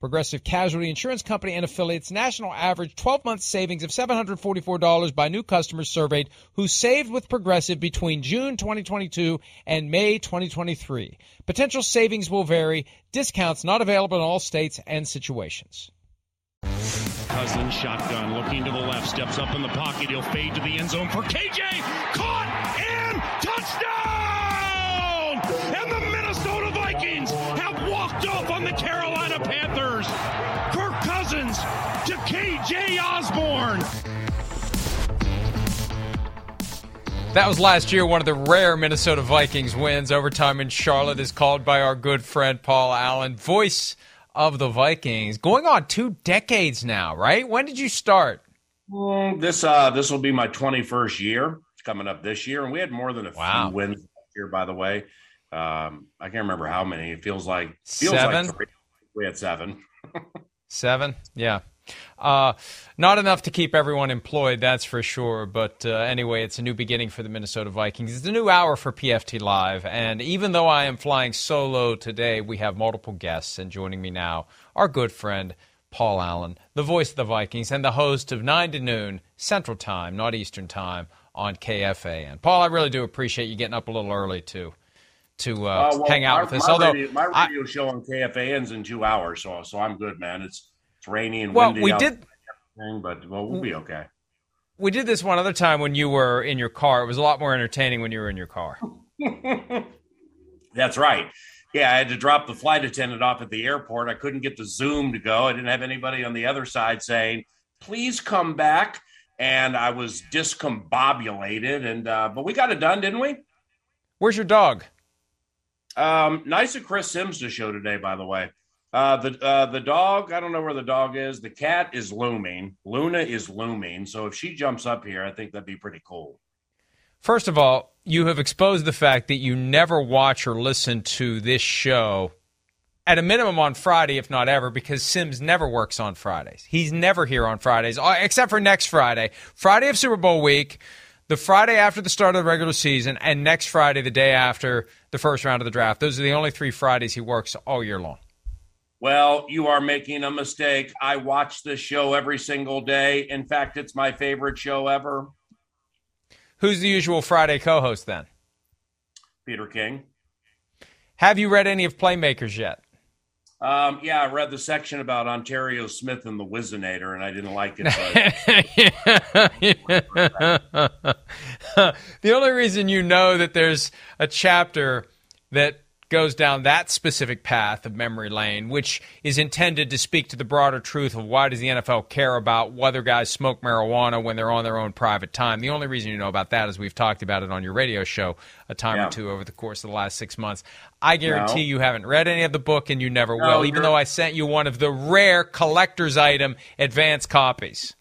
Progressive Casualty Insurance Company and affiliates national average 12 month savings of $744 by new customers surveyed who saved with Progressive between June 2022 and May 2023. Potential savings will vary. Discounts not available in all states and situations. Cousins shotgun looking to the left, steps up in the pocket. He'll fade to the end zone for KJ. That was last year, one of the rare Minnesota Vikings wins. Overtime in Charlotte is called by our good friend Paul Allen, voice of the Vikings. Going on two decades now, right? When did you start? Mm, This uh this will be my 21st year. It's coming up this year, and we had more than a Wow. few wins here, by the way. Um, I can't remember how many. It feels like feels Seven? like we had seven. Seven? Yeah. Uh, not enough to keep everyone employed, that's for sure. But uh, anyway, it's a new beginning for the Minnesota Vikings. It's a new hour for PFT Live. And even though I am flying solo today, we have multiple guests. And joining me now, our good friend, Paul Allen, the voice of the Vikings and the host of 9 to noon Central Time, not Eastern Time, on KFAN. And Paul, I really do appreciate you getting up a little early to to uh, Uh, well, hang out with us. My Although radio, my I- radio show on KFAN ends in two hours, so so I'm good, man. It's rainy and well, windy. we did but well, we'll be okay. we did this one other time when you were in your car. It was a lot more entertaining when you were in your car. That's right. Yeah, I had to drop the flight attendant off at the airport. I couldn't get the Zoom to go. I didn't have anybody on the other side saying, "Please come back." And I was discombobulated. And uh, but we got it done, didn't we? Where's your dog? Um, nice of Chris Sims to show today, by the way. Uh, the uh, the dog, I don't know where the dog is. The cat is looming. Luna is looming. So if she jumps up here, I think that'd be pretty cool. First of all, you have exposed the fact that you never watch or listen to this show at a minimum on Friday, if not ever, because Sims never works on Fridays. He's never here on Fridays, uh, except for next Friday, Friday of Super Bowl week, the Friday after the start of the regular season, and next Friday, the day after the first round of the draft. Those are the only three Fridays he works all year long. Well, you are making a mistake. I watch this show every single day. In fact, it's my favorite show ever. Who's the usual Friday co host then? Peter King. Have you read any of Playmakers yet? Um, yeah, I read the section about Onterrio Smith and the Whizzinator, and I didn't like it. But the only reason you know that there's a chapter that goes down that specific path of memory lane, which is intended to speak to the broader truth of why does the NFL care about whether guys smoke marijuana when they're on their own private time. The only reason you know about that is we've talked about it on your radio show a time Yeah. or two over the course of the last six months. I guarantee No. you haven't read any of the book and you never No, will, even though I sent you one of the rare collector's item advanced copies.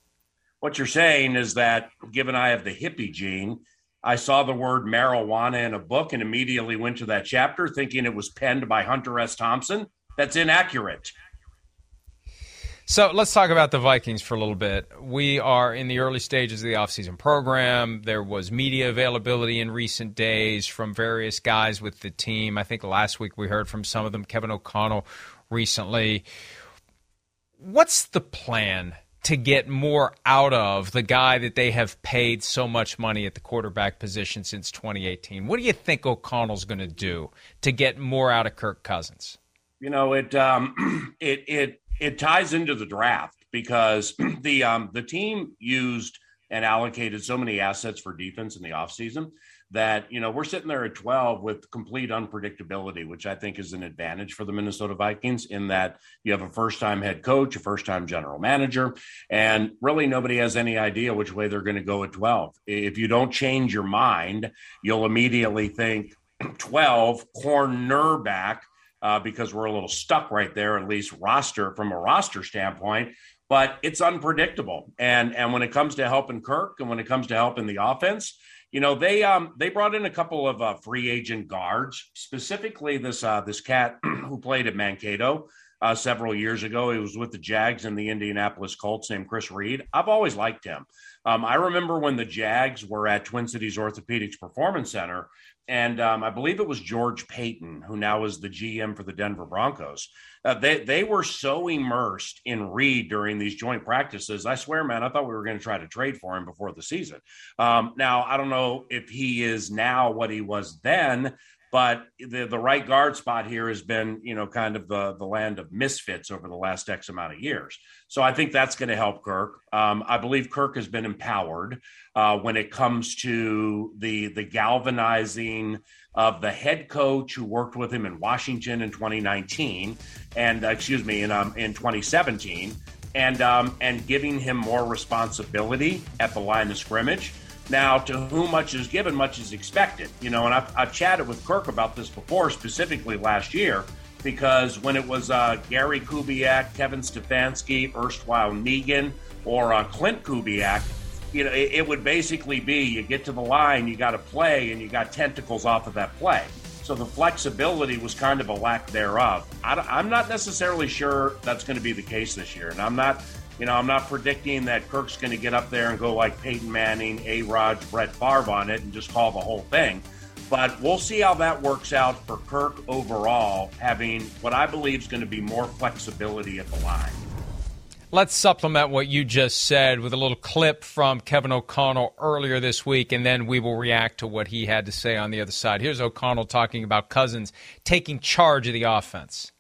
what you're saying is that, given I have the hippie gene, I saw the word marijuana in a book and immediately went to that chapter thinking it was penned by Hunter S. Thompson. That's inaccurate. So let's talk about the Vikings for a little bit. We are in the early stages of the offseason program. There was media availability in recent days from various guys with the team. I think last week we heard from some of them, Kevin O'Connell recently. What's the plan to get more out of the guy that they have paid so much money at the quarterback position since 2018? What do you think O'Connell's going to do to get more out of Kirk Cousins? You know, it um, it it it ties into the draft because the um, the team used and allocated so many assets for defense in the offseason that you know we're sitting there at 12 with complete unpredictability which i think is an advantage for the minnesota vikings in that you have a first time head coach a first time general manager and really nobody has any idea which way they're going to go at 12 if you don't change your mind you'll immediately think 12 cornerback uh, because we're a little stuck right there, at least roster from a roster standpoint. But it's unpredictable, and and when it comes to helping Kirk, and when it comes to helping the offense, you know they um they brought in a couple of uh, free agent guards, specifically this uh, this cat who played at Mankato. Uh, several years ago. He was with the Jags and the Indianapolis Colts named Chris Reed. I've always liked him. Um, I remember when the Jags were at Twin Cities Orthopedics Performance Center and um, I believe it was George Paton, who now is the GM for the Denver Broncos. Uh, they they were so immersed in Reed during these joint practices. I swear, man, I thought we were going to try to trade for him before the season. Um, now I don't know if he is now what he was then, but the the right guard spot here has been, you know, kind of the the land of misfits over the last X amount of years. So I think that's going to help Kirk. Um, I believe Kirk has been empowered uh, when it comes to the the galvanizing of the head coach who worked with him in Washington in 2019 and uh, excuse me in um, in 2017 and um, and giving him more responsibility at the line of scrimmage. Now, to whom much is given, much is expected. You know, and I've, I've chatted with Kirk about this before, specifically last year, because when it was uh, Gary Kubiak, Kevin Stefanski, erstwhile Negan, or uh, Klint Kubiak, you know, it, it would basically be you get to the line, you got to play, and you got tentacles off of that play. So the flexibility was kind of a lack thereof. I, am not necessarily sure that's going to be the case this year, and I'm not you know, I'm not predicting that Kirk's going to get up there and go like Peyton Manning, A. Rod, Brett Favre on it and just call the whole thing. But we'll see how that works out for Kirk overall, having what I believe is going to be more flexibility at the line. Let's supplement what you just said with a little clip from Kevin O'Connell earlier this week, and then we will react to what he had to say on the other side. Here's O'Connell talking about Cousins taking charge of the offense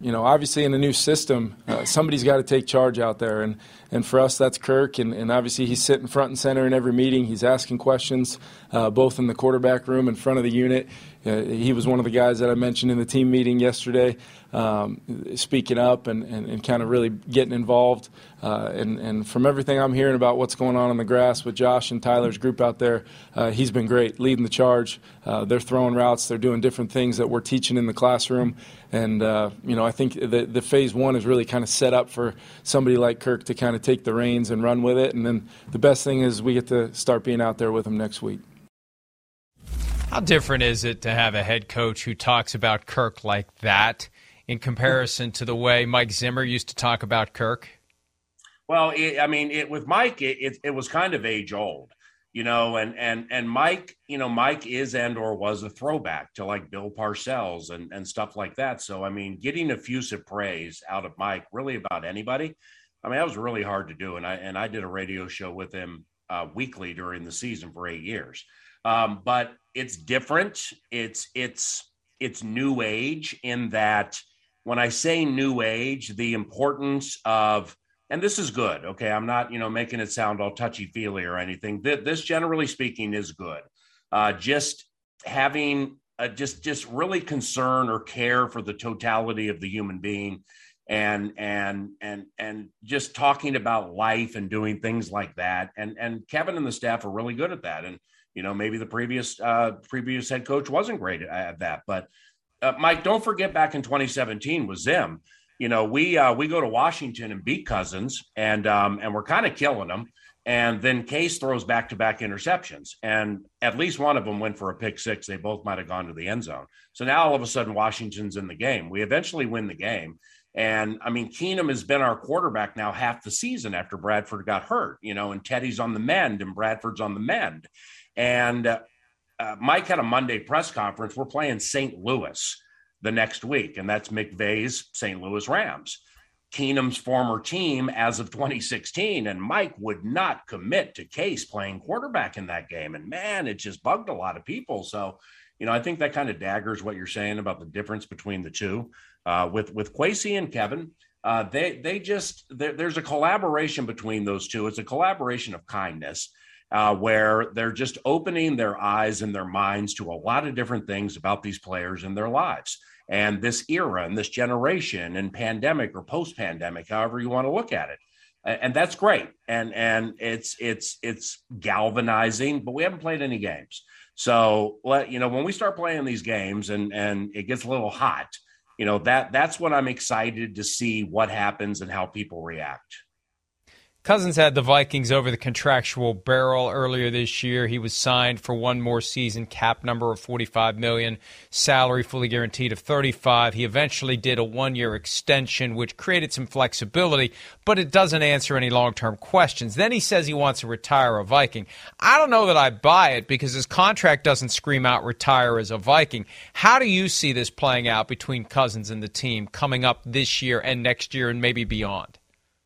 you know, obviously in a new system, uh, somebody's got to take charge out there. And, and for us, that's Kirk. And, and obviously, he's sitting front and center in every meeting. He's asking questions, uh, both in the quarterback room in front of the unit. Uh, he was one of the guys that I mentioned in the team meeting yesterday, um, speaking up and, and, and kind of really getting involved. Uh, and, and from everything I'm hearing about what's going on on the grass with Josh and Tyler's group out there, uh, he's been great, leading the charge. Uh, they're throwing routes, they're doing different things that we're teaching in the classroom. And, uh, you know, I think the, the phase one is really kind of set up for somebody like Kirk to kind of take the reins and run with it. And then the best thing is we get to start being out there with him next week. How different is it to have a head coach who talks about Kirk like that in comparison to the way Mike Zimmer used to talk about Kirk? Well, it, I mean, it, with Mike, it, it, it was kind of age old, you know, and and and Mike, you know, Mike is and or was a throwback to like Bill Parcells and and stuff like that. So, I mean, getting effusive praise out of Mike, really about anybody, I mean, that was really hard to do. And I and I did a radio show with him uh, weekly during the season for eight years. Um, but it's different. It's it's it's new age in that when I say new age, the importance of and this is good. Okay, I'm not you know making it sound all touchy feely or anything. This, generally speaking is good. Uh, just having a, just just really concern or care for the totality of the human being and and and and just talking about life and doing things like that and and Kevin and the staff are really good at that and you know, maybe the previous uh, previous head coach wasn't great at that. But uh, Mike, don't forget back in 2017 was Zim. You know, we uh, we go to Washington and beat Cousins, and um, and we're kind of killing them. And then Case throws back to back interceptions, and at least one of them went for a pick six. They both might have gone to the end zone. So now all of a sudden Washington's in the game. We eventually win the game, And I mean, Keenum has been our quarterback now half the season after Bradford got hurt, you know, and Teddy's on the mend and Bradford's on the mend. And uh, uh, Mike had a Monday press conference. We're playing St. Louis the next week, and that's McVay's St. Louis Rams. Keenum's former team as of 2016, and Mike would not commit to Case playing quarterback in that game. And man, it just bugged a lot of people. So, you know, I think that kind of daggers what you're saying about the difference between the two. Uh, with with Kwesi and Kevin, uh, they they just there's a collaboration between those two. It's a collaboration of kindness. Uh, where they're just opening their eyes and their minds to a lot of different things about these players and their lives and this era and this generation and pandemic or post pandemic, however you want to look at it. And that's great. And and it's it's it's galvanizing, but we haven't played any games. So let you know when we start playing these games and and it gets a little hot, you know, that that's when I'm excited to see what happens and how people react. Cousins had the Vikings over the contractual barrel earlier this year. He was signed for one more season, cap number of 45 million, salary fully guaranteed of 35. He eventually did a one-year extension which created some flexibility, but it doesn't answer any long-term questions. Then he says he wants to retire a Viking. I don't know that I buy it because his contract doesn't scream out retire as a Viking. How do you see this playing out between Cousins and the team coming up this year and next year and maybe beyond?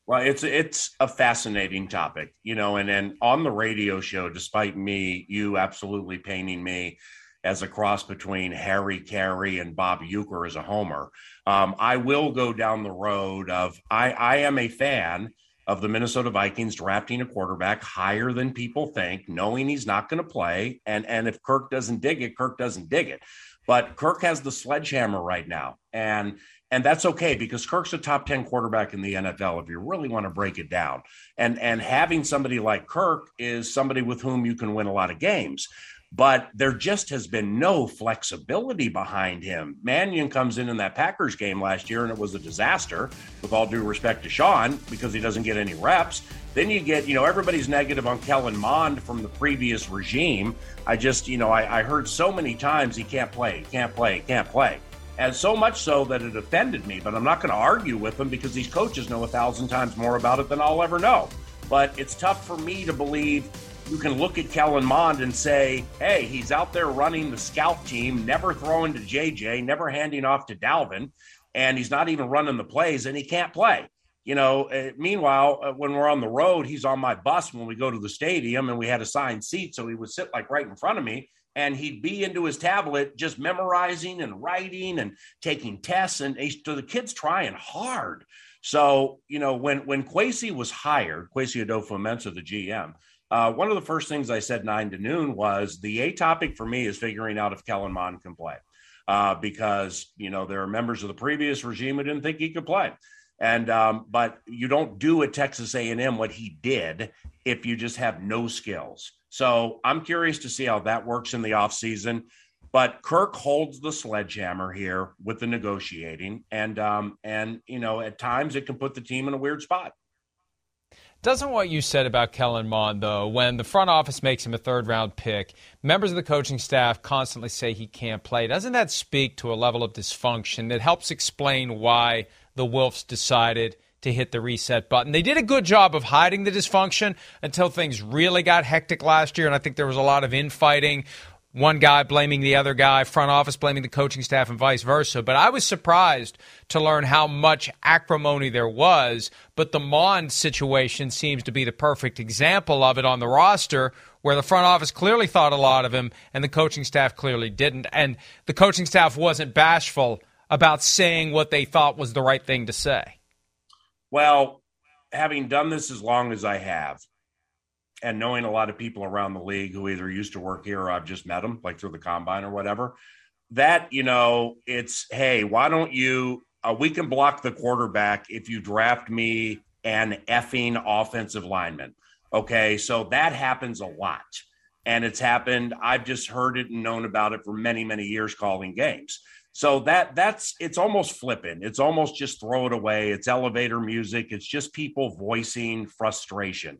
Well, it's it's a fascinating topic, you know, and then on the radio show, despite me, you absolutely painting me as a cross between Harry Caray and Bob Uecker as a homer. Um, I will go down the road of I, I am a fan of the Minnesota Vikings drafting a quarterback higher than people think, knowing he's not going to play. And and if Kirk doesn't dig it, Kirk doesn't dig it. But Kirk has the sledgehammer right now. And and that's okay because Kirk's a top 10 quarterback in the NFL if you really want to break it down. And and having somebody like Kirk is somebody with whom you can win a lot of games. But there just has been no flexibility behind him. Mannion comes in in that Packers game last year, and it was a disaster. With all due respect to Sean, because he doesn't get any reps. Then you get, you know, everybody's negative on Kellen Mond from the previous regime. I just, you know, I, I heard so many times he can't play, can't play, can't play and so much so that it offended me. But I'm not going to argue with them because these coaches know a thousand times more about it than I'll ever know. But it's tough for me to believe you can look at Kellen Mond and say, hey, he's out there running the scout team, never throwing to JJ, never handing off to Dalvin, and he's not even running the plays, and he can't play. You know, uh, meanwhile, uh, when we're on the road, he's on my bus when we go to the stadium, and we had assigned seats, so he would sit like right in front of me and he'd be into his tablet just memorizing and writing and taking tests and so the kid's trying hard. So you know when when Kwesi was hired Kwesi Adofo-Mensah the GM uh, one of the first things I said nine to noon was the a topic for me is figuring out if Kellen Mond can play uh, because you know there are members of the previous regime who didn't think he could play and um, but you don't do at Texas A&M what he did if you just have no skills so I'm curious to see how that works in the offseason. But Kirk holds the sledgehammer here with the negotiating, and um, and you know at times it can put the team in a weird spot. Doesn't what you said about Kellen Mond, though, when the front office makes him a third round pick, members of the coaching staff constantly say he can't play, doesn't that speak to a level of dysfunction that helps explain why the Wilfs decided to hit the reset button. They did a good job of hiding the dysfunction until things really got hectic last year, and I think there was a lot of infighting. One guy blaming the other guy, front office blaming the coaching staff, and vice versa. But I was surprised to learn how much acrimony there was. But the Mond situation seems to be the perfect example of it on the roster, where the front office clearly thought a lot of him, and the coaching staff clearly didn't. And the coaching staff wasn't bashful about saying what they thought was the right thing to say. Well, having done this as long as I have, and knowing a lot of people around the league who either used to work here or I've just met them, like through the combine or whatever, that, you know, it's, hey, why don't you, uh, we can block the quarterback if you draft me an effing offensive lineman. Okay. So that happens a lot. And it's happened. I've just heard it and known about it for many, many years calling games. So that that's it's almost flippant. It's almost just throw it away. It's elevator music. It's just people voicing frustration.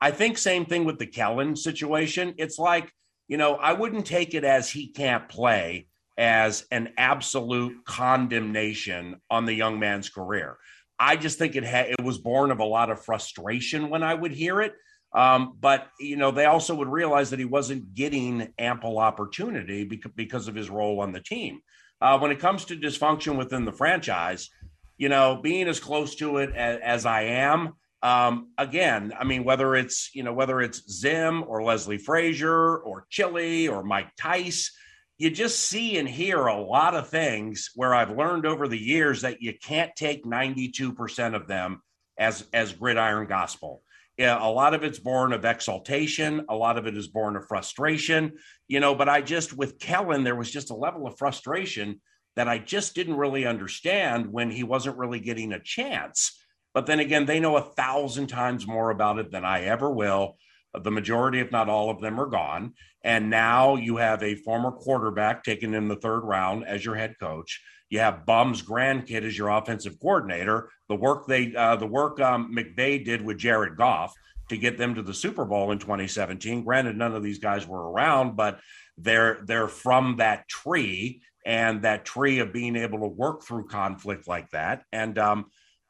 I think same thing with the Kellen situation. It's like, you know, I wouldn't take it as he can't play. as an absolute condemnation on the young man's career. I just think it ha- it was born of a lot of frustration when I would hear it. Um, but you know, they also would realize that he wasn't getting ample opportunity because, because of his role on the team. Uh, when it comes to dysfunction within the franchise, you know, being as close to it as, as I am, um, again, I mean, whether it's you know whether it's Zim or Leslie Frazier or Chili or Mike Tice, you just see and hear a lot of things where I've learned over the years that you can't take 92% of them as as gridiron gospel. Yeah, a lot of it's born of exaltation, a lot of it is born of frustration, you know, but I just with Kellen there was just a level of frustration that I just didn't really understand when he wasn't really getting a chance. But then again, they know a thousand times more about it than I ever will. The majority, if not all of them, are gone. And now you have a former quarterback taken in the third round as your head coach. You have Bum's grandkid as your offensive coordinator. The work they, uh, the work um, McVay did with Jared Goff to get them to the Super Bowl in 2017. Granted, none of these guys were around, but they're they're from that tree and that tree of being able to work through conflict like that. And um,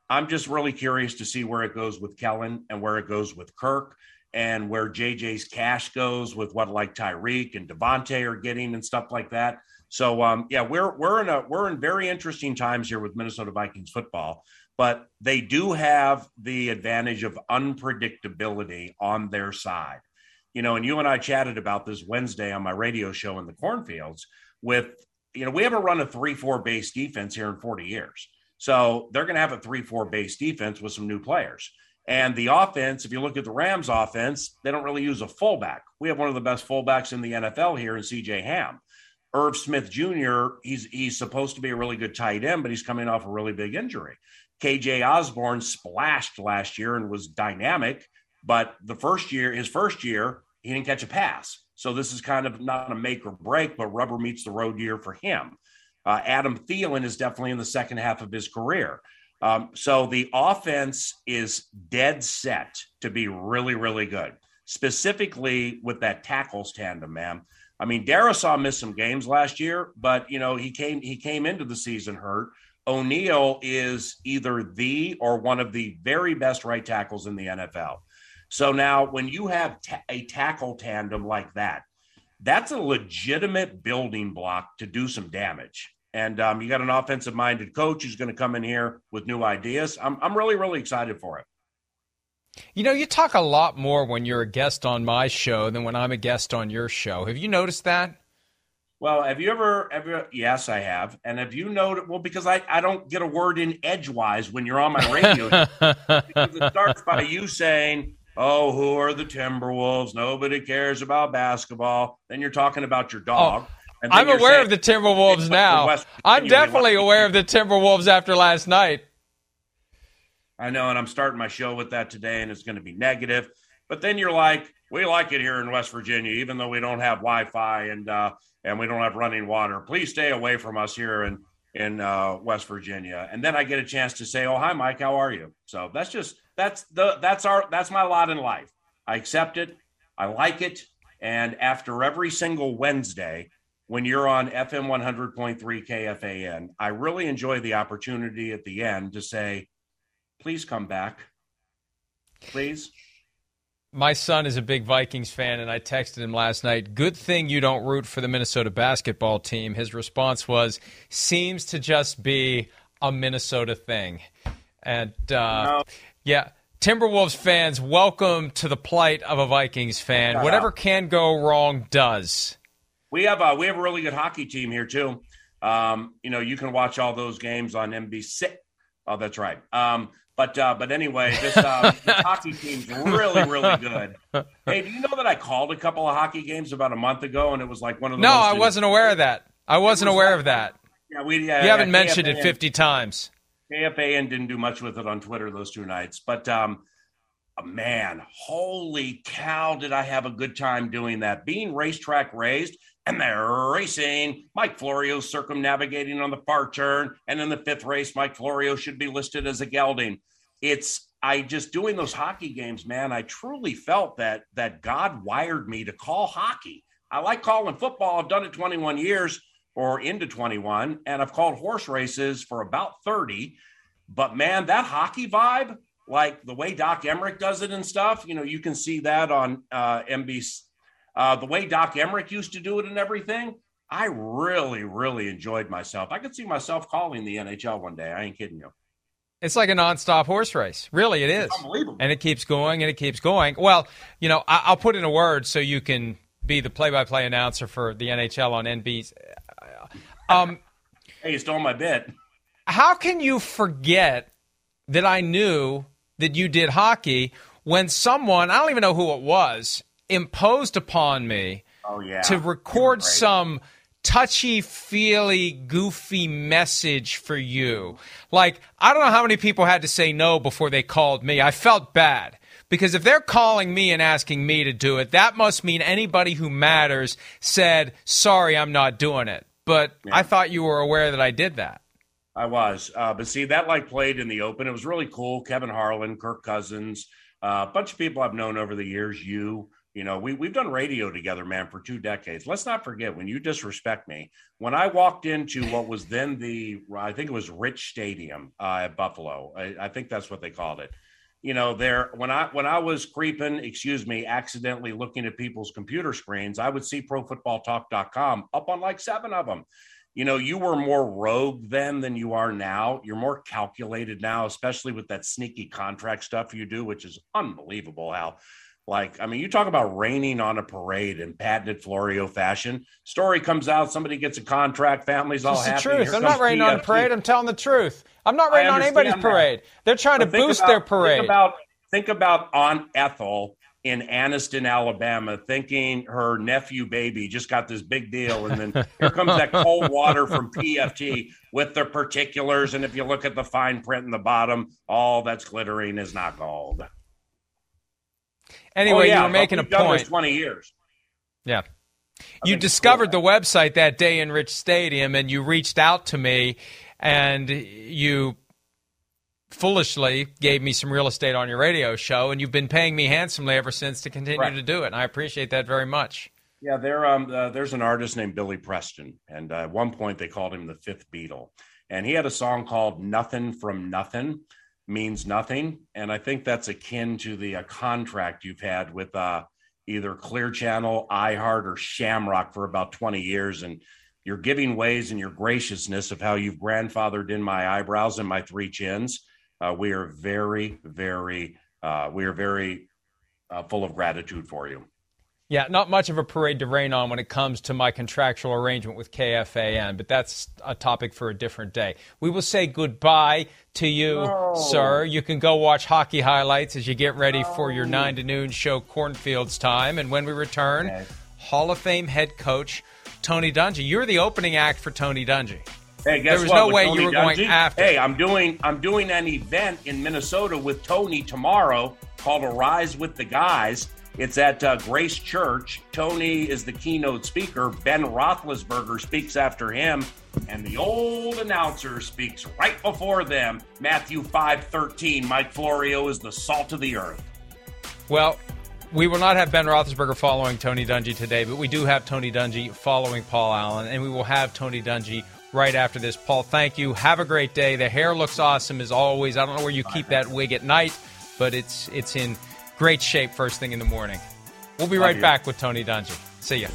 I'm just really curious to see where it goes with Kellen and where it goes with Kirk and where JJ's cash goes with what like Tyreek and Davante are getting and stuff like that. So um, yeah, we're we're in a we're in very interesting times here with Minnesota Vikings football, but they do have the advantage of unpredictability on their side. You know, and you and I chatted about this Wednesday on my radio show in the cornfields with you know, we haven't run a 3-4 base defense here in 40 years. So they're going to have a 3-4 base defense with some new players. And the offense, if you look at the Rams offense, they don't really use a fullback. We have one of the best fullbacks in the NFL here in CJ Ham. Irv Smith Jr., he's he's supposed to be a really good tight end, but he's coming off a really big injury. KJ Osborne splashed last year and was dynamic, but the first year, his first year, he didn't catch a pass. So this is kind of not a make or break, but rubber meets the road year for him. Uh, Adam Thielen is definitely in the second half of his career. Um, so the offense is dead set to be really, really good, specifically with that tackles tandem, man. I mean, Darrisaw missed some games last year, but you know he came he came into the season hurt. O'Neill is either the or one of the very best right tackles in the NFL. So now, when you have ta- a tackle tandem like that, that's a legitimate building block to do some damage and um, you got an offensive minded coach who's going to come in here with new ideas. I'm, I'm really, really excited for it. You know, you talk a lot more when you're a guest on my show than when I'm a guest on your show. Have you noticed that? Well, have you ever, ever? Yes, I have. And have you noticed? Well, because I, I don't get a word in edgewise when you're on my radio. because it starts by you saying, "Oh, who are the Timberwolves? Nobody cares about basketball." Then you're talking about your dog. Oh. I'm aware of the Timberwolves now. I'm definitely aware of the Timberwolves after last night. I know, and I'm starting my show with that today, and it's going to be negative. But then you're like, we like it here in West Virginia, even though we don't have Wi-Fi and uh, and we don't have running water. Please stay away from us here in in uh, West Virginia. And then I get a chance to say, "Oh, hi, Mike. How are you?" So that's just that's the that's our that's my lot in life. I accept it. I like it. And after every single Wednesday, when you're on FM 100.3 KFAN. I really enjoy the opportunity at the end to say, please come back. Please. My son is a big Vikings fan, and I texted him last night. Good thing you don't root for the Minnesota basketball team. His response was, seems to just be a Minnesota thing. And uh, no. yeah, Timberwolves fans, welcome to the plight of a Vikings fan. Whatever can go wrong does we have a we have a really good hockey team here too. Um, you know, you can watch all those games on NBC. Oh, that's right. Um, but uh, but anyway, this, uh, this hockey team's really really good. Hey, do you know that I called a couple of hockey games about a month ago, and it was like one of the no, I wasn't aware of that. I wasn't was aware like, of that. Yeah, we. Uh, you haven't mentioned it fifty times. KFAN didn't do much with it on Twitter those two nights, but um, man, holy cow, did I have a good time doing that? Being racetrack raised, and they're racing. Mike Florio circumnavigating on the far turn. And in the fifth race, Mike Florio should be listed as a gelding. It's I just doing those hockey games, man. I truly felt that that God wired me to call hockey. I like calling football. I've done it 21 years, or into 21, and I've called horse races for about 30. But man, that hockey vibe, like the way Doc Emrick does it and stuff, you know, you can see that on uh, NBC. Uh, the way Doc Emrick used to do it and everything, I really, really enjoyed myself. I could see myself calling the NHL one day. I ain't kidding you. It's like a nonstop horse race. Really, it is. unbelievable. And it keeps going and it keeps going. Well, you know, I- will put in a word so you can be the play-by-play announcer for the NHL on NBC. Um, hey, you stole my bit. How can you forget that I knew that you did hockey when someone, I don't even know who it was, imposed upon me oh, yeah. to record some touchy feely goofy message for you like i don't know how many people had to say no before they called me i felt bad because if they're calling me and asking me to do it that must mean anybody who matters said sorry i'm not doing it but yeah. I thought you were aware that I did that. I was, uh, but see that like played in the open. It was really cool. Kevin Harlan, Kirk Cousins, uh, a bunch of people I've known over the years. You, you know, we we've done radio together, man, for two decades. Let's not forget when you disrespect me. When I walked into what was then the, I think it was Rich Stadium uh, at Buffalo. I, I think that's what they called it you know there when i when i was creeping excuse me accidentally looking at people's computer screens i would see profootballtalk.com up on like seven of them you know you were more rogue then than you are now you're more calculated now especially with that sneaky contract stuff you do which is unbelievable how like, I mean, you talk about raining on a parade in patented Florio fashion. Story comes out, somebody gets a contract, families all happy. the truth. Here I'm not raining on a parade. I'm telling the truth. I'm not raining on anybody's that. parade. They're trying but to boost about, their parade. Think about, think about Aunt Ethel in Anniston, Alabama, thinking her nephew baby just got this big deal. And then here comes that cold water from PFT with the particulars. And if you look at the fine print in the bottom, all that's glittering is not gold. Anyway, oh, yeah, you were making a point. Twenty years. Yeah. You discovered the website that day in Rich Stadium, and you reached out to me, and you foolishly gave me some real estate on your radio show, and you've been paying me handsomely ever since to continue right. to do it. And I appreciate that very much. Yeah, there. Um, uh, there's an artist named Billy Preston, and uh, at one point they called him the Fifth Beatle, and he had a song called "Nothing from Nothing." Means nothing. And I think that's akin to the uh, contract you've had with uh, either Clear Channel, iHeart, or Shamrock for about 20 years. And your giving ways and your graciousness of how you've grandfathered in my eyebrows and my three chins. Uh, we are very, very, uh, we are very uh, full of gratitude for you. Yeah, not much of a parade to rain on when it comes to my contractual arrangement with KFAN, but that's a topic for a different day. We will say goodbye to you, oh. sir. You can go watch hockey highlights as you get ready for your 9 to noon show, Cornfields Time. And when we return, okay. Hall of Fame head coach Tony Dungy. You're the opening act for Tony Dungy. Hey, guess there was what? no with way Tony you were Dungy, going after. Hey, I'm doing I'm doing an event in Minnesota with Tony tomorrow called Arise with the Guys it's at uh, Grace Church. Tony is the keynote speaker. Ben Roethlisberger speaks after him, and the old announcer speaks right before them. Matthew five thirteen. Mike Florio is the salt of the earth. Well, we will not have Ben Roethlisberger following Tony Dungy today, but we do have Tony Dungy following Paul Allen, and we will have Tony Dungy right after this. Paul, thank you. Have a great day. The hair looks awesome as always. I don't know where you keep that wig at night, but it's it's in great shape first thing in the morning. We'll be Love right you. back with Tony Dungy. See ya.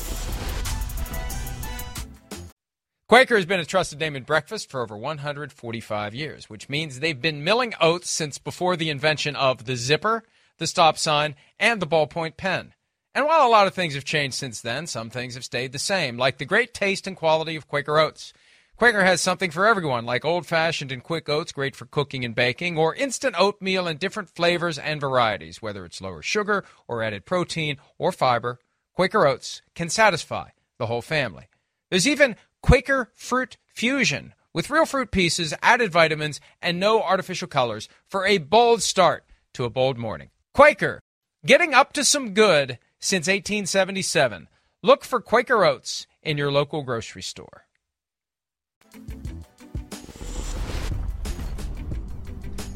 Quaker has been a trusted name in breakfast for over 145 years, which means they've been milling oats since before the invention of the zipper, the stop sign, and the ballpoint pen. And while a lot of things have changed since then, some things have stayed the same, like the great taste and quality of Quaker oats. Quaker has something for everyone, like old fashioned and quick oats, great for cooking and baking, or instant oatmeal in different flavors and varieties, whether it's lower sugar or added protein or fiber. Quaker oats can satisfy the whole family. There's even Quaker Fruit Fusion with real fruit pieces, added vitamins, and no artificial colors for a bold start to a bold morning. Quaker, getting up to some good since 1877. Look for Quaker Oats in your local grocery store.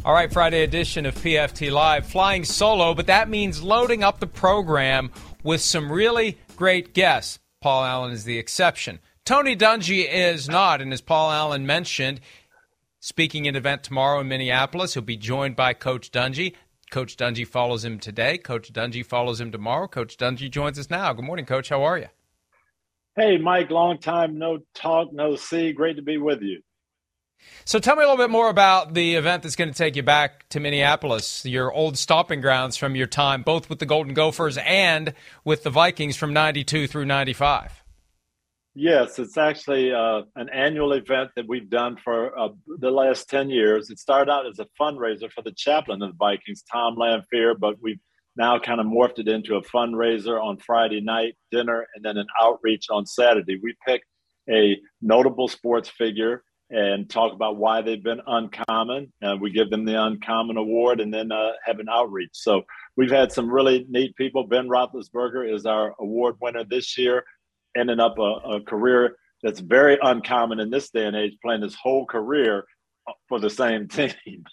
All right, Friday edition of PFT Live, flying solo, but that means loading up the program with some really great guests. Paul Allen is the exception. Tony Dungy is not, and as Paul Allen mentioned, speaking an event tomorrow in Minneapolis, he'll be joined by Coach Dungy. Coach Dungy follows him today. Coach Dungy follows him tomorrow. Coach Dungy joins us now. Good morning, Coach. How are you? Hey, Mike. Long time no talk, no see. Great to be with you. So tell me a little bit more about the event that's going to take you back to Minneapolis, your old stomping grounds from your time, both with the Golden Gophers and with the Vikings from 92 through 95. Yes, it's actually uh, an annual event that we've done for uh, the last 10 years. It started out as a fundraiser for the chaplain of the Vikings, Tom Lamphere, but we've now kind of morphed it into a fundraiser on Friday night, dinner, and then an outreach on Saturday. We pick a notable sports figure and talk about why they've been uncommon. Uh, we give them the Uncommon Award and then uh, have an outreach. So we've had some really neat people. Ben Roethlisberger is our award winner this year, ending up a, a career that's very uncommon in this day and age, playing his whole career for the same team.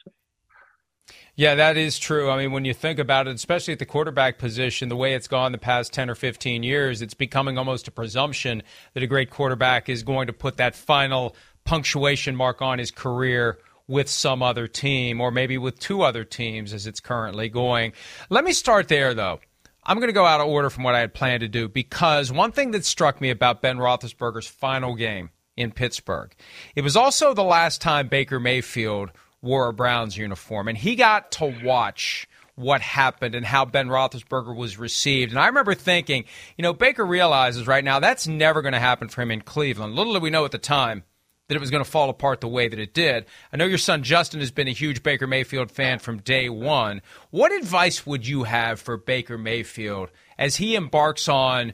Yeah, that is true. I mean, when you think about it, especially at the quarterback position, the way it's gone the past 10 or 15 years, it's becoming almost a presumption that a great quarterback is going to put that final punctuation mark on his career with some other team or maybe with two other teams as it's currently going. Let me start there, though. I'm going to go out of order from what I had planned to do because one thing that struck me about Ben Roethlisberger's final game in Pittsburgh, it was also the last time Baker Mayfield wore a Browns uniform, and he got to watch what happened and how Ben Roethlisberger was received. And I remember thinking, you know, Baker realizes right now that's never going to happen for him in Cleveland. Little did we know at the time that it was going to fall apart the way that it did. I know your son Justin has been a huge Baker Mayfield fan from day one. What advice would you have for Baker Mayfield as he embarks on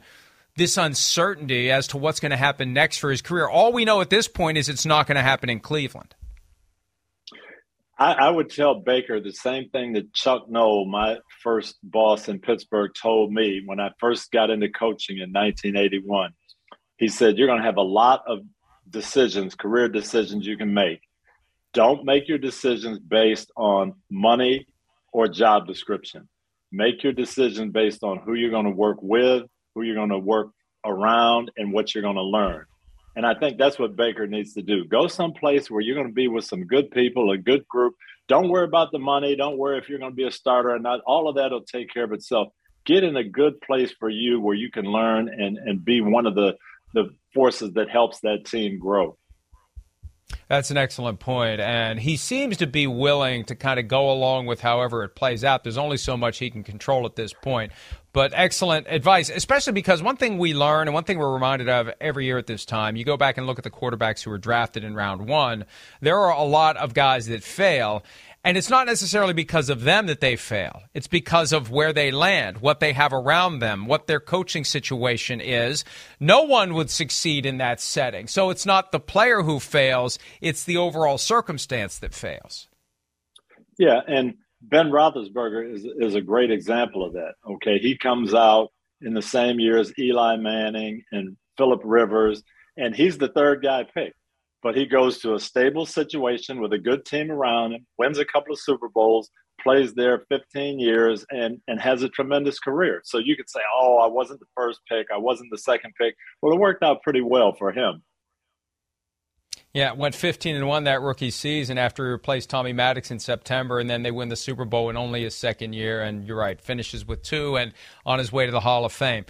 this uncertainty as to what's going to happen next for his career? All we know at this point is it's not going to happen in Cleveland. I, I, would tell Baker the same thing that Chuck Noll, my first boss in Pittsburgh, told me when I first got into coaching in 1981. He said, You're going to have a lot of decisions, career decisions you can make. Don't make your decisions based on money or job description. Make your decision based on who you're going to work with, who you're going to work around, and what you're going to learn. And I think that's what Baker needs to do. Go someplace where you're going to be with some good people, a good group. Don't worry about the money. Don't worry if you're going to be a starter or not. All of that will take care of itself. Get in a good place for you where you can learn and, and be one of the the forces that helps that team grow. That's an excellent point. And he seems to be willing to kind of go along with however it plays out. There's only so much he can control at this point. But excellent advice, especially because one thing we learn and one thing we're reminded of every year at this time, you go back and look at the quarterbacks who were drafted in round one, there are a lot of guys that fail. And it's not necessarily because of them that they fail. It's because of where they land, what they have around them, what their coaching situation is. No one would succeed in that setting. So it's not the player who fails, it's the overall circumstance that fails. Yeah, and Ben Roethlisberger is, is a great example of that. Okay, he comes out in the same year as Eli Manning and Philip Rivers, and he's the third guy picked but he goes to a stable situation with a good team around him, wins a couple of Super Bowls, plays there 15 years, and and has a tremendous career. So you could say, "Oh, I wasn't the first pick, I wasn't the second pick." Well, it worked out pretty well for him. Yeah, went 15 and 1 that rookie season after he replaced Tommy Maddox in September, and then they win the Super Bowl in only his second year. And you're right, finishes with two and on his way to the Hall of Fame.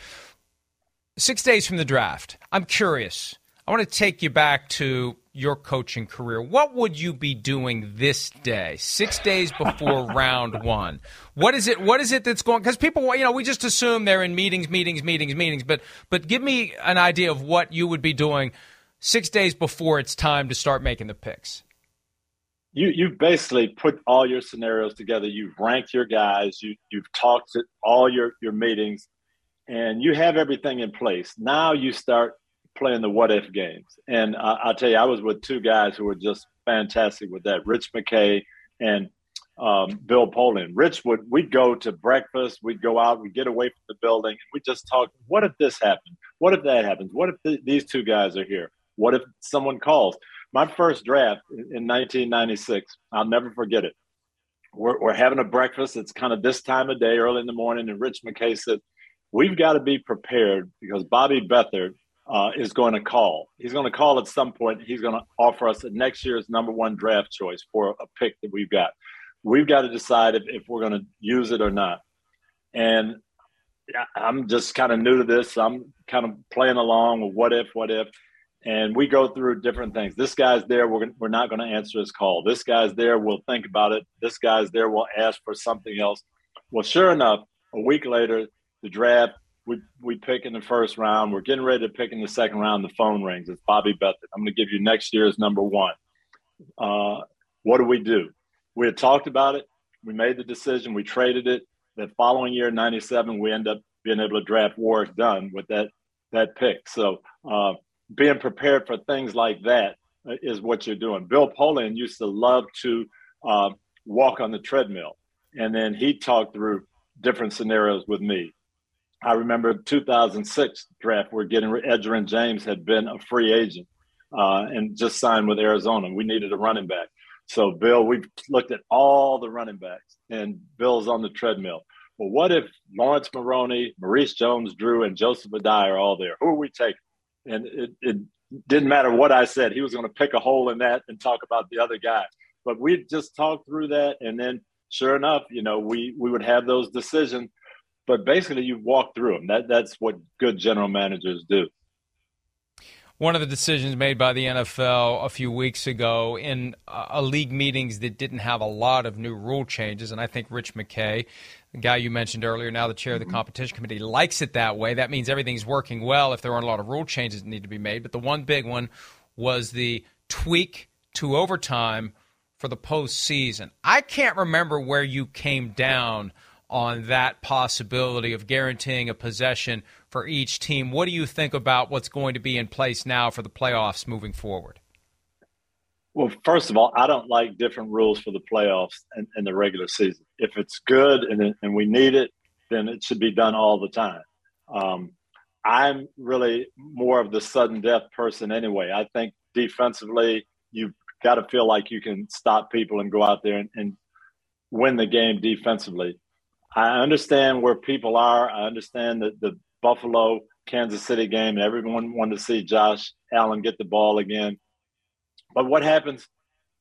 Six days from the draft, I'm curious. I want to take you back to your coaching career, what would you be doing this day, six days before round one? What is it? What is it that's going? Because people, you know, we just assume they're in meetings, meetings, meetings, meetings. But but give me an idea of what you would be doing six days before it's time to start making the picks. You you've basically put all your scenarios together. You've ranked your guys. You you've talked to all your your meetings, and you have everything in place. Now you start playing the what if games. And I, will tell you, I was with two guys who were just fantastic with that Rich McKay and um, Bill Polian. Rich would, we'd go to breakfast, we'd go out, we'd get away from the building, and we just talk. What if this happened? What if that happens? What if th- these two guys are here? What if someone calls? My first draft in 1996, I'll never forget it. We're, we're having a breakfast. It's kind of this time of day, early in the morning, and Rich McKay said, We've got to be prepared because Bobby Beathard uh, is going to call. He's going to call at some point. He's going to offer us next year's number one draft choice for a pick that we've got. We've got to decide if, if we're going to use it or not. And I'm just kind of new to this. I'm kind of playing along with what if, what if. And we go through different things. This guy's there. We're, we're not going to answer his call. This guy's there. We'll think about it. This guy's there. We'll ask for something else. Well, sure enough, a week later, the draft, we, we pick in the first round. We're getting ready to pick in the second round. The phone rings. It's Bobby Beathard. I'm going to give you next year's number one. Uh, what do we do? We had talked about it. We made the decision. We traded it that following year, '97, we end up being able to draft Warrick Dunn with that that pick. So uh, being prepared for things like that is what you're doing. Bill Polian used to love to uh, walk on the treadmill, and then he talked through different scenarios with me. I remember 2006 draft where getting Edgerrin James had been a free agent uh, and just signed with Arizona. We needed a running back. So, Bill, we've looked at all the running backs, and Bill's on the treadmill. Well, what if Laurence Maroney, Maurice Jones Drew, and Joseph Addai are all there? Who are we taking? And it, it didn't matter what I said. He was going to pick a hole in that and talk about the other guy. But we just talked through that, and then sure enough, you know, we we would have those decisions. But basically, you walk through them. That that's what good general managers do one of the decisions made by the NFL a few weeks ago in a league meetings that didn't have a lot of new rule changes. And I think Rich McKay, the guy you mentioned earlier, now the chair of the mm-hmm. competition committee, likes it that way. That means everything's working well if there aren't a lot of rule changes that need to be made. But the one big one was the tweak to overtime for the postseason. I can't remember where you came down on that possibility of guaranteeing a possession for each team. What do you think about what's going to be in place now for the playoffs moving forward? Well, first of all, I don't like different rules for the playoffs and, and the regular season. If it's good and, and we need it, then it should be done all the time. Um, I'm really more of the sudden death person anyway. I think defensively, you've got to feel like you can stop people and go out there and, and win the game defensively. I understand where people are. I understand that the Buffalo Kansas City game, and everyone wanted to see Josh Allen get the ball again. But what happens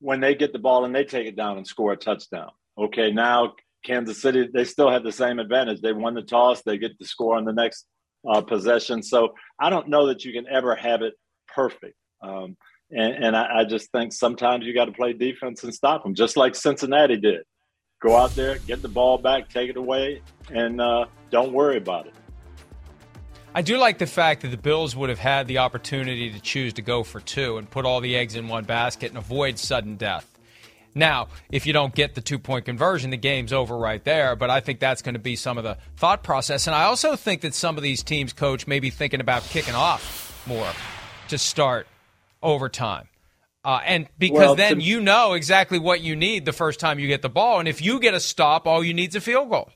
when they get the ball and they take it down and score a touchdown? Okay, now Kansas City, they still have the same advantage. They won the toss, they get the score on the next uh, possession. So I don't know that you can ever have it perfect. Um, and, and I, I, just think sometimes you got to play defense and stop them, just like Cincinnati did. Go out there, get the ball back, take it away, and uh, don't worry about it. I do like the fact that the Bills would have had the opportunity to choose to go for two and put all the eggs in one basket and avoid sudden death. Now, if you don't get the two point conversion, the game's over right there. But I think that's going to be some of the thought process. And I also think that some of these teams, coach, may be thinking about kicking off more to start overtime. Uh, and because well, then to- you know exactly what you need the first time you get the ball. And if you get a stop, all you need is a field goal.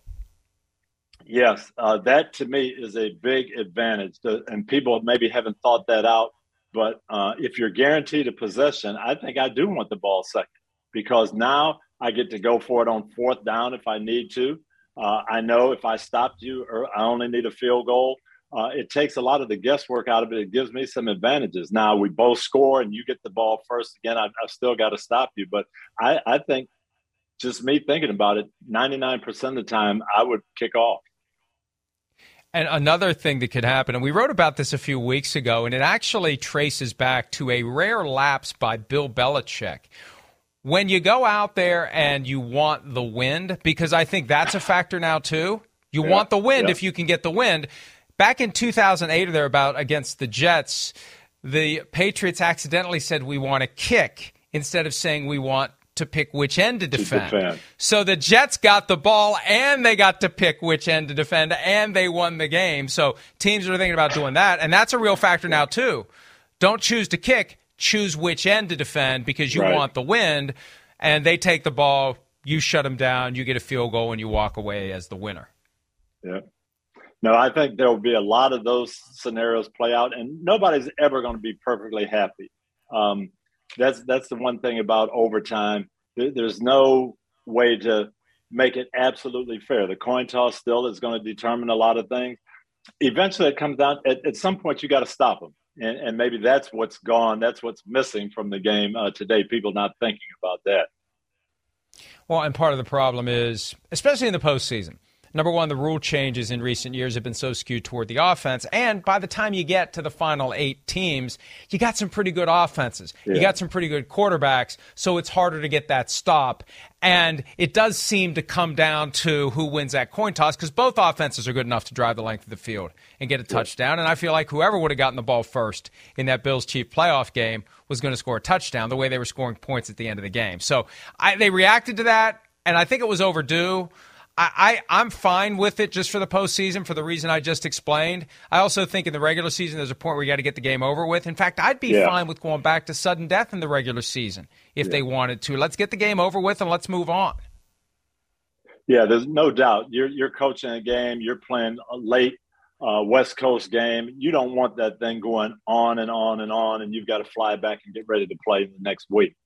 Yes, uh, that to me is a big advantage, and people maybe haven't thought that out. But uh, if you're guaranteed a possession, I think I do want the ball second because now I get to go for it on fourth down if I need to. Uh, I know if I stopped you, or I only need a field goal. Uh, it takes a lot of the guesswork out of it. It gives me some advantages. Now we both score, and you get the ball first. Again, I, have still got to stop you, but I, I think just me thinking about it, 99% of the time, I would kick off. And another thing that could happen, and we wrote about this a few weeks ago, and it actually traces back to a rare lapse by Bill Belichick. When you go out there and you want the wind, because I think that's a factor now too. You yeah, want the wind yeah. if you can get the wind. Back in 2008 or thereabout against the Jets, the Patriots accidentally said we want to kick instead of saying we want to pick which end to defend. to defend. So the Jets got the ball and they got to pick which end to defend and they won the game. So teams are thinking about doing that. And that's a real factor now, too. Don't choose to kick, choose which end to defend because you right. want the wind. And they take the ball, you shut them down, you get a field goal, and you walk away as the winner. Yeah. No, I think there will be a lot of those scenarios play out, and nobody's ever going to be perfectly happy. Um, that's that's the one thing about overtime. There's no way to make it absolutely fair. The coin toss still is going to determine a lot of things. Eventually, it comes down at, at some point you got to stop them. And, and maybe that's what's gone. That's what's missing from the game uh, today. People not thinking about that. Well, and part of the problem is, especially in the postseason, Number one, the rule changes in recent years have been so skewed toward the offense. And by the time you get to the final eight teams, you got some pretty good offenses. Yeah. You got some pretty good quarterbacks. So it's harder to get that stop. And it does seem to come down to who wins that coin toss because both offenses are good enough to drive the length of the field and get a touchdown. And I feel like whoever would have gotten the ball first in that Bills Chief playoff game was going to score a touchdown the way they were scoring points at the end of the game. So I, they reacted to that, and I think it was overdue. I, I, am fine with it just for the postseason for the reason I just explained. I also think in the regular season there's a point where you got to get the game over with. In fact, I'd be yeah. fine with going back to sudden death in the regular season if yeah. they wanted to. Let's get the game over with and let's move on. Yeah, there's no doubt. You're you're coaching a game. You're playing a late uh, West Coast game. You don't want that thing going on and on and on, and you've got to fly back and get ready to play the next week.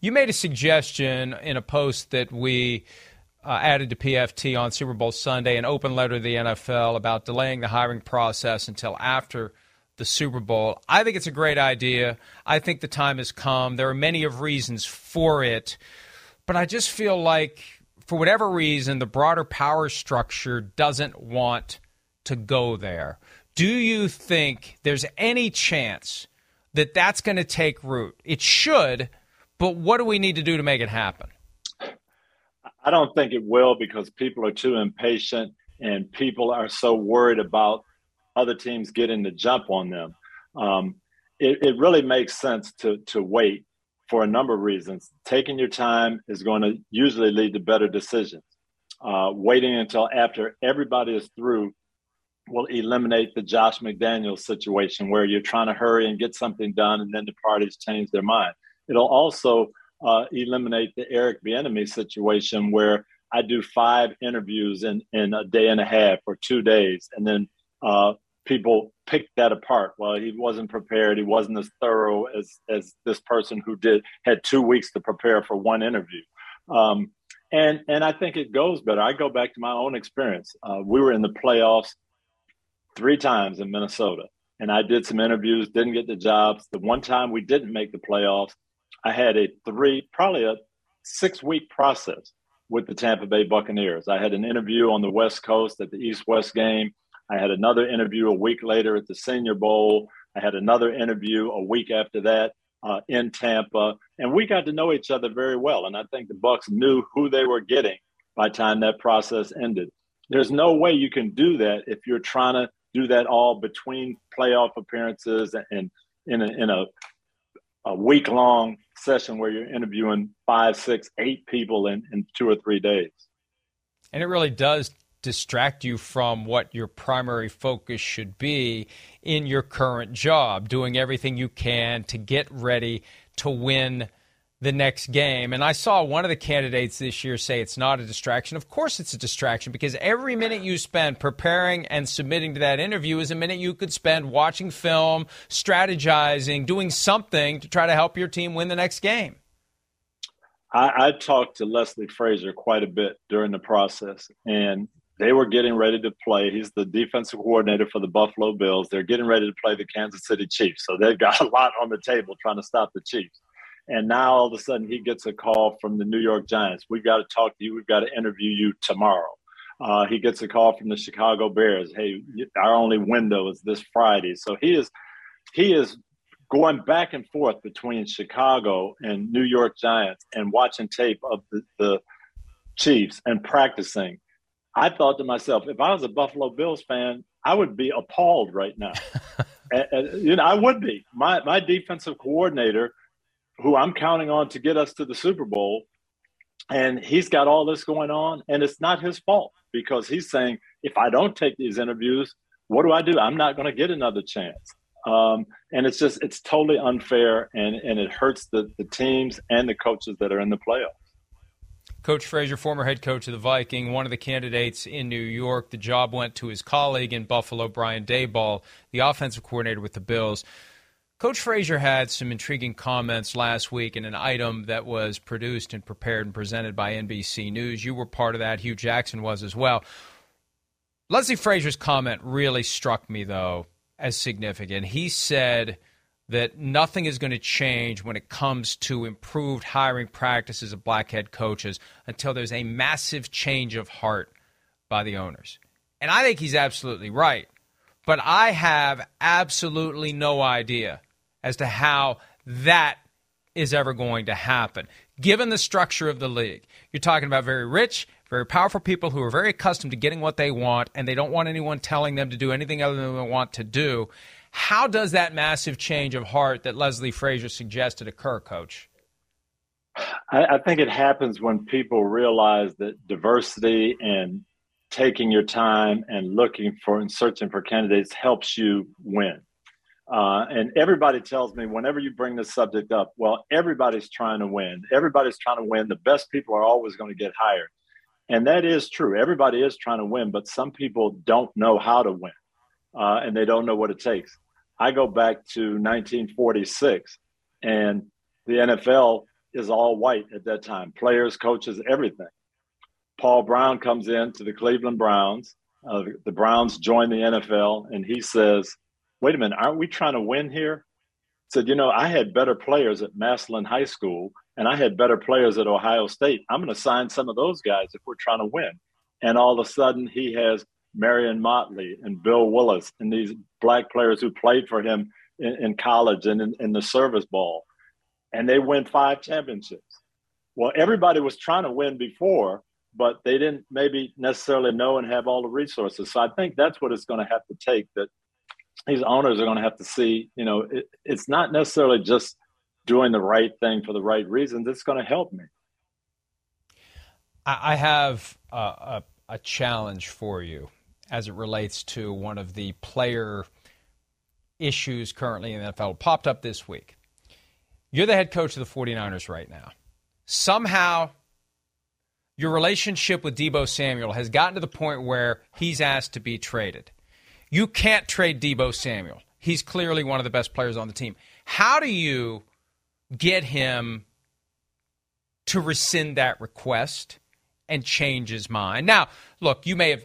You made a suggestion in a post that we uh, added to PFT on Super Bowl Sunday, an open letter to the NFL about delaying the hiring process until after the Super Bowl. I think it's a great idea. I think the time has come. There are many of reasons for it, but I just feel like for whatever reason the broader power structure doesn't want to go there. Do you think there's any chance that that's going to take root? It should, but what do we need to do to make it happen? I don't think it will because people are too impatient and people are so worried about other teams getting the jump on them. Um, it, it, really makes sense to to wait for a number of reasons. Taking your time is going to usually lead to better decisions. Uh, waiting until after everybody is through will eliminate the Josh McDaniels situation where you're trying to hurry and get something done and then the parties change their mind. It'll also uh, eliminate the Eric Bieniemy situation where I do five interviews in, in a day and a half or two days, and then uh, people pick that apart. Well, he wasn't prepared. He wasn't as thorough as as this person who did had two weeks to prepare for one interview. Um, and and I think it goes better. I go back to my own experience. Uh, we were in the playoffs three times in Minnesota, and I did some interviews, didn't get the jobs. The one time we didn't make the playoffs, I had a three, probably a six week process with the Tampa Bay Buccaneers. I had an interview on the West Coast at the East West game. I had another interview a week later at the Senior Bowl. I had another interview a week after that uh, in Tampa, and we got to know each other very well. And I think the Bucs knew who they were getting by the time that process ended. There's no way you can do that if you're trying to do that all between playoff appearances and in a, in a, a week long session where you're interviewing five, six, eight people in, in two or three days. And it really does distract you from what your primary focus should be in your current job, doing everything you can to get ready to win the next game. And I saw one of the candidates this year say it's not a distraction. Of course, it's a distraction because every minute you spend preparing and submitting to that interview is a minute you could spend watching film, strategizing, doing something to try to help your team win the next game. I, I talked to Leslie Frazier quite a bit during the process, and they were getting ready to play. He's the defensive coordinator for the Buffalo Bills. They're getting ready to play the Kansas City Chiefs. So they've got a lot on the table trying to stop the Chiefs. And now all of a sudden he gets a call from the New York Giants. We've got to talk to you. We've got to interview you tomorrow. Uh, he gets a call from the Chicago Bears. Hey, our only window is this Friday. So he is he is going back and forth between Chicago and New York Giants and watching tape of the, the Chiefs and practicing. I thought to myself, if I was a Buffalo Bills fan, I would be appalled right now. and, and, you know, I would be. My my defensive coordinator who I'm counting on to get us to the Super Bowl. And he's got all this going on, and it's not his fault because he's saying, if I don't take these interviews, what do I do? I'm not going to get another chance. Um, and it's just, it's totally unfair, and, and it hurts the, the teams and the coaches that are in the playoffs. Coach Frazier, former head coach of the Viking, one of the candidates in New York. The job went to his colleague in Buffalo, Brian Daboll, the offensive coordinator with the Bills. Coach Frazier had some intriguing comments last week in an item that was produced and prepared and presented by NBC News. You were part of that. Hue Jackson was as well. Leslie Frazier's comment really struck me, though, as significant. He said that nothing is going to change when it comes to improved hiring practices of black head coaches until there's a massive change of heart by the owners. And I think he's absolutely right. But I have absolutely no idea as to how that is ever going to happen, given the structure of the league. You're talking about very rich, very powerful people who are very accustomed to getting what they want, and they don't want anyone telling them to do anything other than they want to do. How does that massive change of heart that Leslie Frazier suggested occur, Coach? I, I think it happens when people realize that diversity and taking your time and looking for and searching for candidates helps you win. Uh, and everybody tells me whenever you bring this subject up, well, everybody's trying to win. Everybody's trying to win. The best people are always going to get hired. And that is true. Everybody is trying to win, but some people don't know how to win uh, and they don't know what it takes. I go back to 1946, and the NFL is all white at that time players, coaches, everything. Paul Brown comes in to the Cleveland Browns. Uh, the Browns join the NFL, and he says, Wait a minute, aren't we trying to win here? Said, You know, I had better players at Massillon High School, and I had better players at Ohio State. I'm going to sign some of those guys if we're trying to win. And all of a sudden, he has Marion Motley and Bill Willis and these black players who played for him in, in college and in, in the service ball. And they win five championships. Well, everybody was trying to win before, but they didn't maybe necessarily know and have all the resources. So I think that's what it's going to have to take that these owners are going to have to see, you know, it, it's not necessarily just doing the right thing for the right reasons. It's going to help me. I have a, a, a challenge for you as it relates to one of the player issues currently in the NFL. popped up this week. You're the head coach of the 49ers right now. Somehow, your relationship with Deebo Samuel has gotten to the point where he's asked to be traded. You can't trade Deebo Samuel. He's clearly one of the best players on the team. How do you get him to rescind that request and change his mind? Now, look, you may have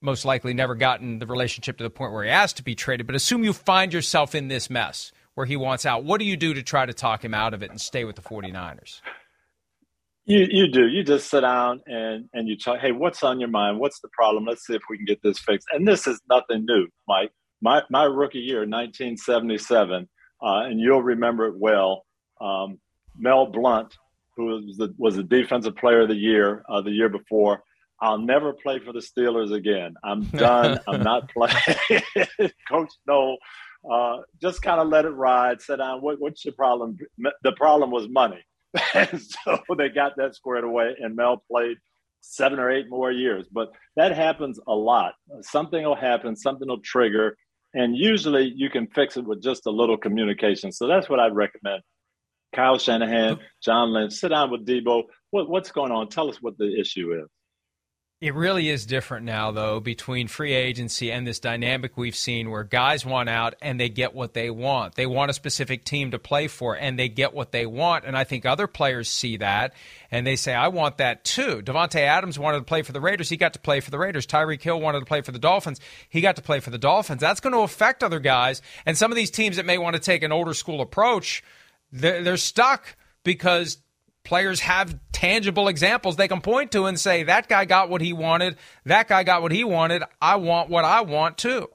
most likely never gotten the relationship to the point where he asked to be traded, but assume you find yourself in this mess where he wants out. What do you do to try to talk him out of it and stay with the 49ers? You you do. You just sit down and and you talk. Hey, what's on your mind? What's the problem? Let's see if we can get this fixed. And this is nothing new, Mike. My my rookie year, 1977, uh, and you'll remember it well. Um, Mel Blount, who was the, was the defensive player of the year uh, the year before, I'll never play for the Steelers again. I'm done. I'm not playing. Coach No, uh, just kind of let it ride. Sit down. What, what's your problem? The problem was money. And so they got that squared away, and Mel played seven or eight more years. But that happens a lot. Something will happen, something will trigger, and usually you can fix it with just a little communication. So that's what I'd recommend. Kyle Shanahan, John Lynch, sit down with Deebo. What, what's going on? Tell us what the issue is. It really is different now, though, between free agency and this dynamic we've seen where guys want out and they get what they want. They want a specific team to play for and they get what they want. And I think other players see that and they say, I want that too. Davante Adams wanted to play for the Raiders. He got to play for the Raiders. Tyreek Hill wanted to play for the Dolphins. He got to play for the Dolphins. That's going to affect other guys. And some of these teams that may want to take an older school approach, they're, they're stuck because players have tangible examples they can point to and say that guy got what he wanted. That guy got what he wanted. I want what i want too.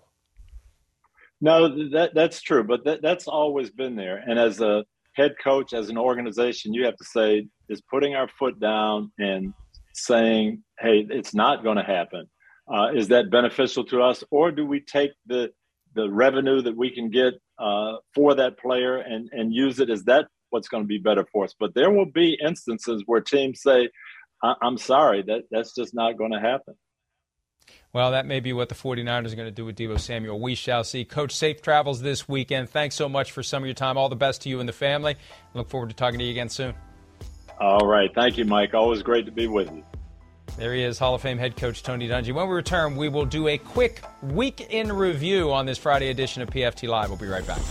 No that, that's true but that, that's always been there. And as a head coach as an organization you have to say is putting our foot down and saying hey it's not going to happen. Uh, is that beneficial to us or do we take the the revenue that we can get uh, for that player and and use it as that what's going to be better for us. But there will be instances where teams say, I- am sorry, that that's just not going to happen. Well, that may be what the 49ers are going to do with Deebo Samuel. We shall see. Coach, safe travels this weekend. Thanks so much for some of your time. All the best to you and the family. Look forward to talking to you again soon. All right. Thank you, Mike. Always great to be with you. There he is, Hall of Fame head coach Tony Dungy. When we return, we will do a quick week in review on this Friday edition of PFT Live. We'll be right back.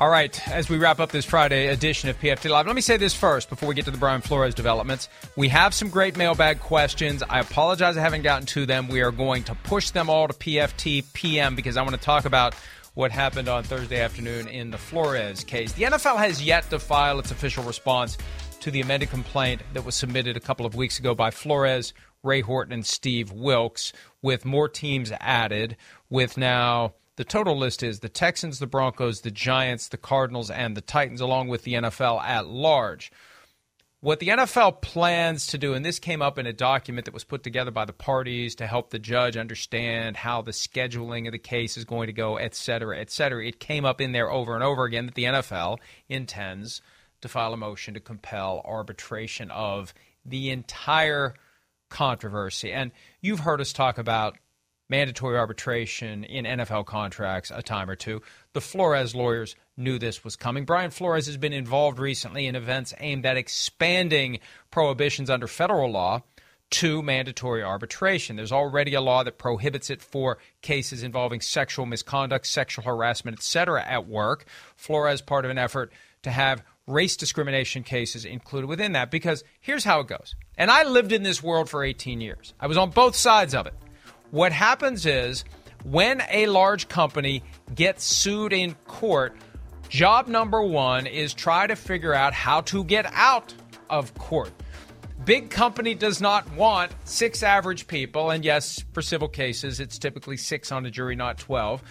All right, as we wrap up this Friday edition of PFT Live, let me say this first before we get to the Brian Flores developments. We have some great mailbag questions. I apologize I haven't gotten to them. We are going to push them all to PFT PM because I want to talk about what happened on Thursday afternoon in the Flores case. The NFL has yet to file its official response to the amended complaint that was submitted a couple of weeks ago by Flores, Ray Horton, and Steve Wilks, with more teams added, with now the total list is the Texans, the Broncos, the Giants, the Cardinals, and the Titans, along with the NFL at large. What the NFL plans to do, and this came up in a document that was put together by the parties to help the judge understand how the scheduling of the case is going to go, et cetera, et cetera. It came up in there over and over again that the NFL intends to file a motion to compel arbitration of the entire controversy. And you've heard us talk about mandatory arbitration in NFL contracts a time or two. The Flores lawyers knew this was coming. Brian Flores has been involved recently in events aimed at expanding prohibitions under federal law to mandatory arbitration. There's already a law that prohibits it for cases involving sexual misconduct, sexual harassment, etc. at work. Flores part of an effort to have race discrimination cases included within that because here's how it goes. And I lived in this world for 18 years. I was on both sides of it. What happens is when a large company gets sued in court, job number one is try to figure out how to get out of court. Big company does not want six average people, and yes, for civil cases, it's typically six on a jury, not 12.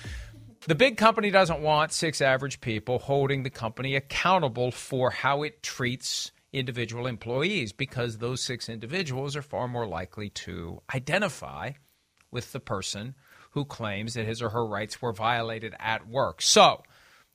The big company doesn't want six average people holding the company accountable for how it treats individual employees because those six individuals are far more likely to identify with the person who claims that his or her rights were violated at work. So,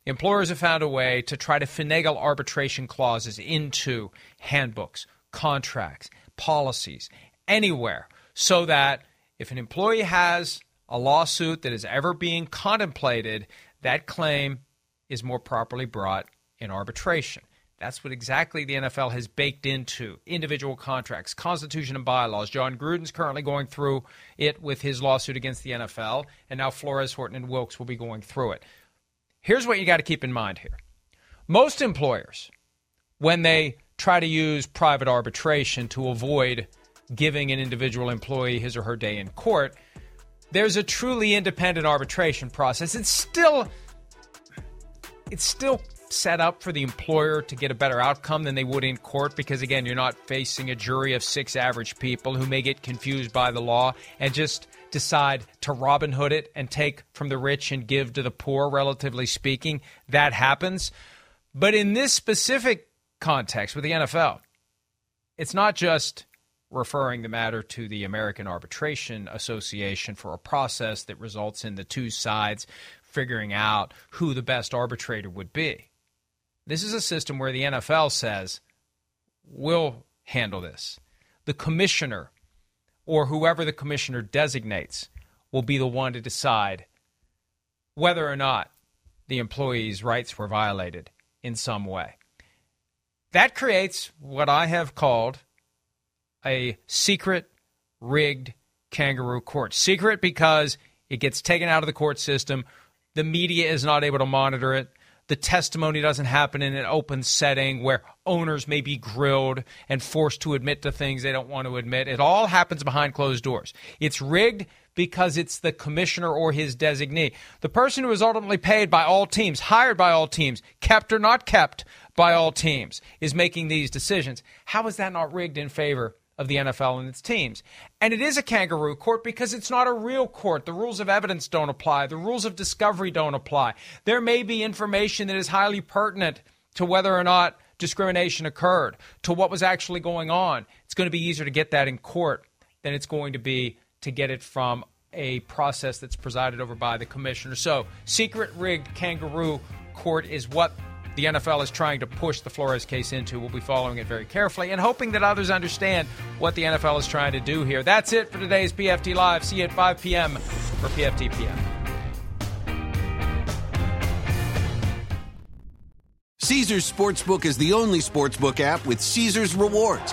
employers have found a way to try to finagle arbitration clauses into handbooks, contracts, policies, anywhere, so that if an employee has a lawsuit that is ever being contemplated, that claim is more properly brought in arbitration. That's what exactly the NFL has baked into individual contracts, constitution, and bylaws. Jon Gruden's currently going through it with his lawsuit against the NFL, and now Flores, Horton, and Wilks will be going through it. Here's what you got to keep in mind here most employers, when they try to use private arbitration to avoid giving an individual employee his or her day in court, there's a truly independent arbitration process. It's still it's still set up for the employer to get a better outcome than they would in court because, again, you're not facing a jury of six average people who may get confused by the law and just decide to Robin Hood it and take from the rich and give to the poor, relatively speaking. That happens. But in this specific context with the NFL, it's not just referring the matter to the American Arbitration Association for a process that results in the two sides figuring out who the best arbitrator would be. This is a system where the NFL says, we'll handle this. The commissioner or whoever the commissioner designates will be the one to decide whether or not the employee's rights were violated in some way. That creates what I have called a secret, rigged kangaroo court. Secret because it gets taken out of the court system. The media is not able to monitor it the testimony doesn't happen in an open setting where owners may be grilled and forced to admit to things they don't want to admit. It all happens behind closed doors. It's rigged because it's the commissioner or his designee. The person who is ultimately paid by all teams, hired by all teams, kept or not kept by all teams, is making these decisions. How is that not rigged in favor of the NFL and its teams. And it is a kangaroo court because it's not a real court. The rules of evidence don't apply, the rules of discovery don't apply. There may be information that is highly pertinent to whether or not discrimination occurred, to what was actually going on. It's going to be easier to get that in court than it's going to be to get it from a process that's presided over by the commissioner. So, secret rigged kangaroo court is what the NFL is trying to push the Flores case into. We'll be following it very carefully and hoping that others understand what the NFL is trying to do here. That's it for today's PFT Live. See you at 5 p.m. for PFT PM. Caesars Sportsbook is the only sportsbook app with Caesars rewards.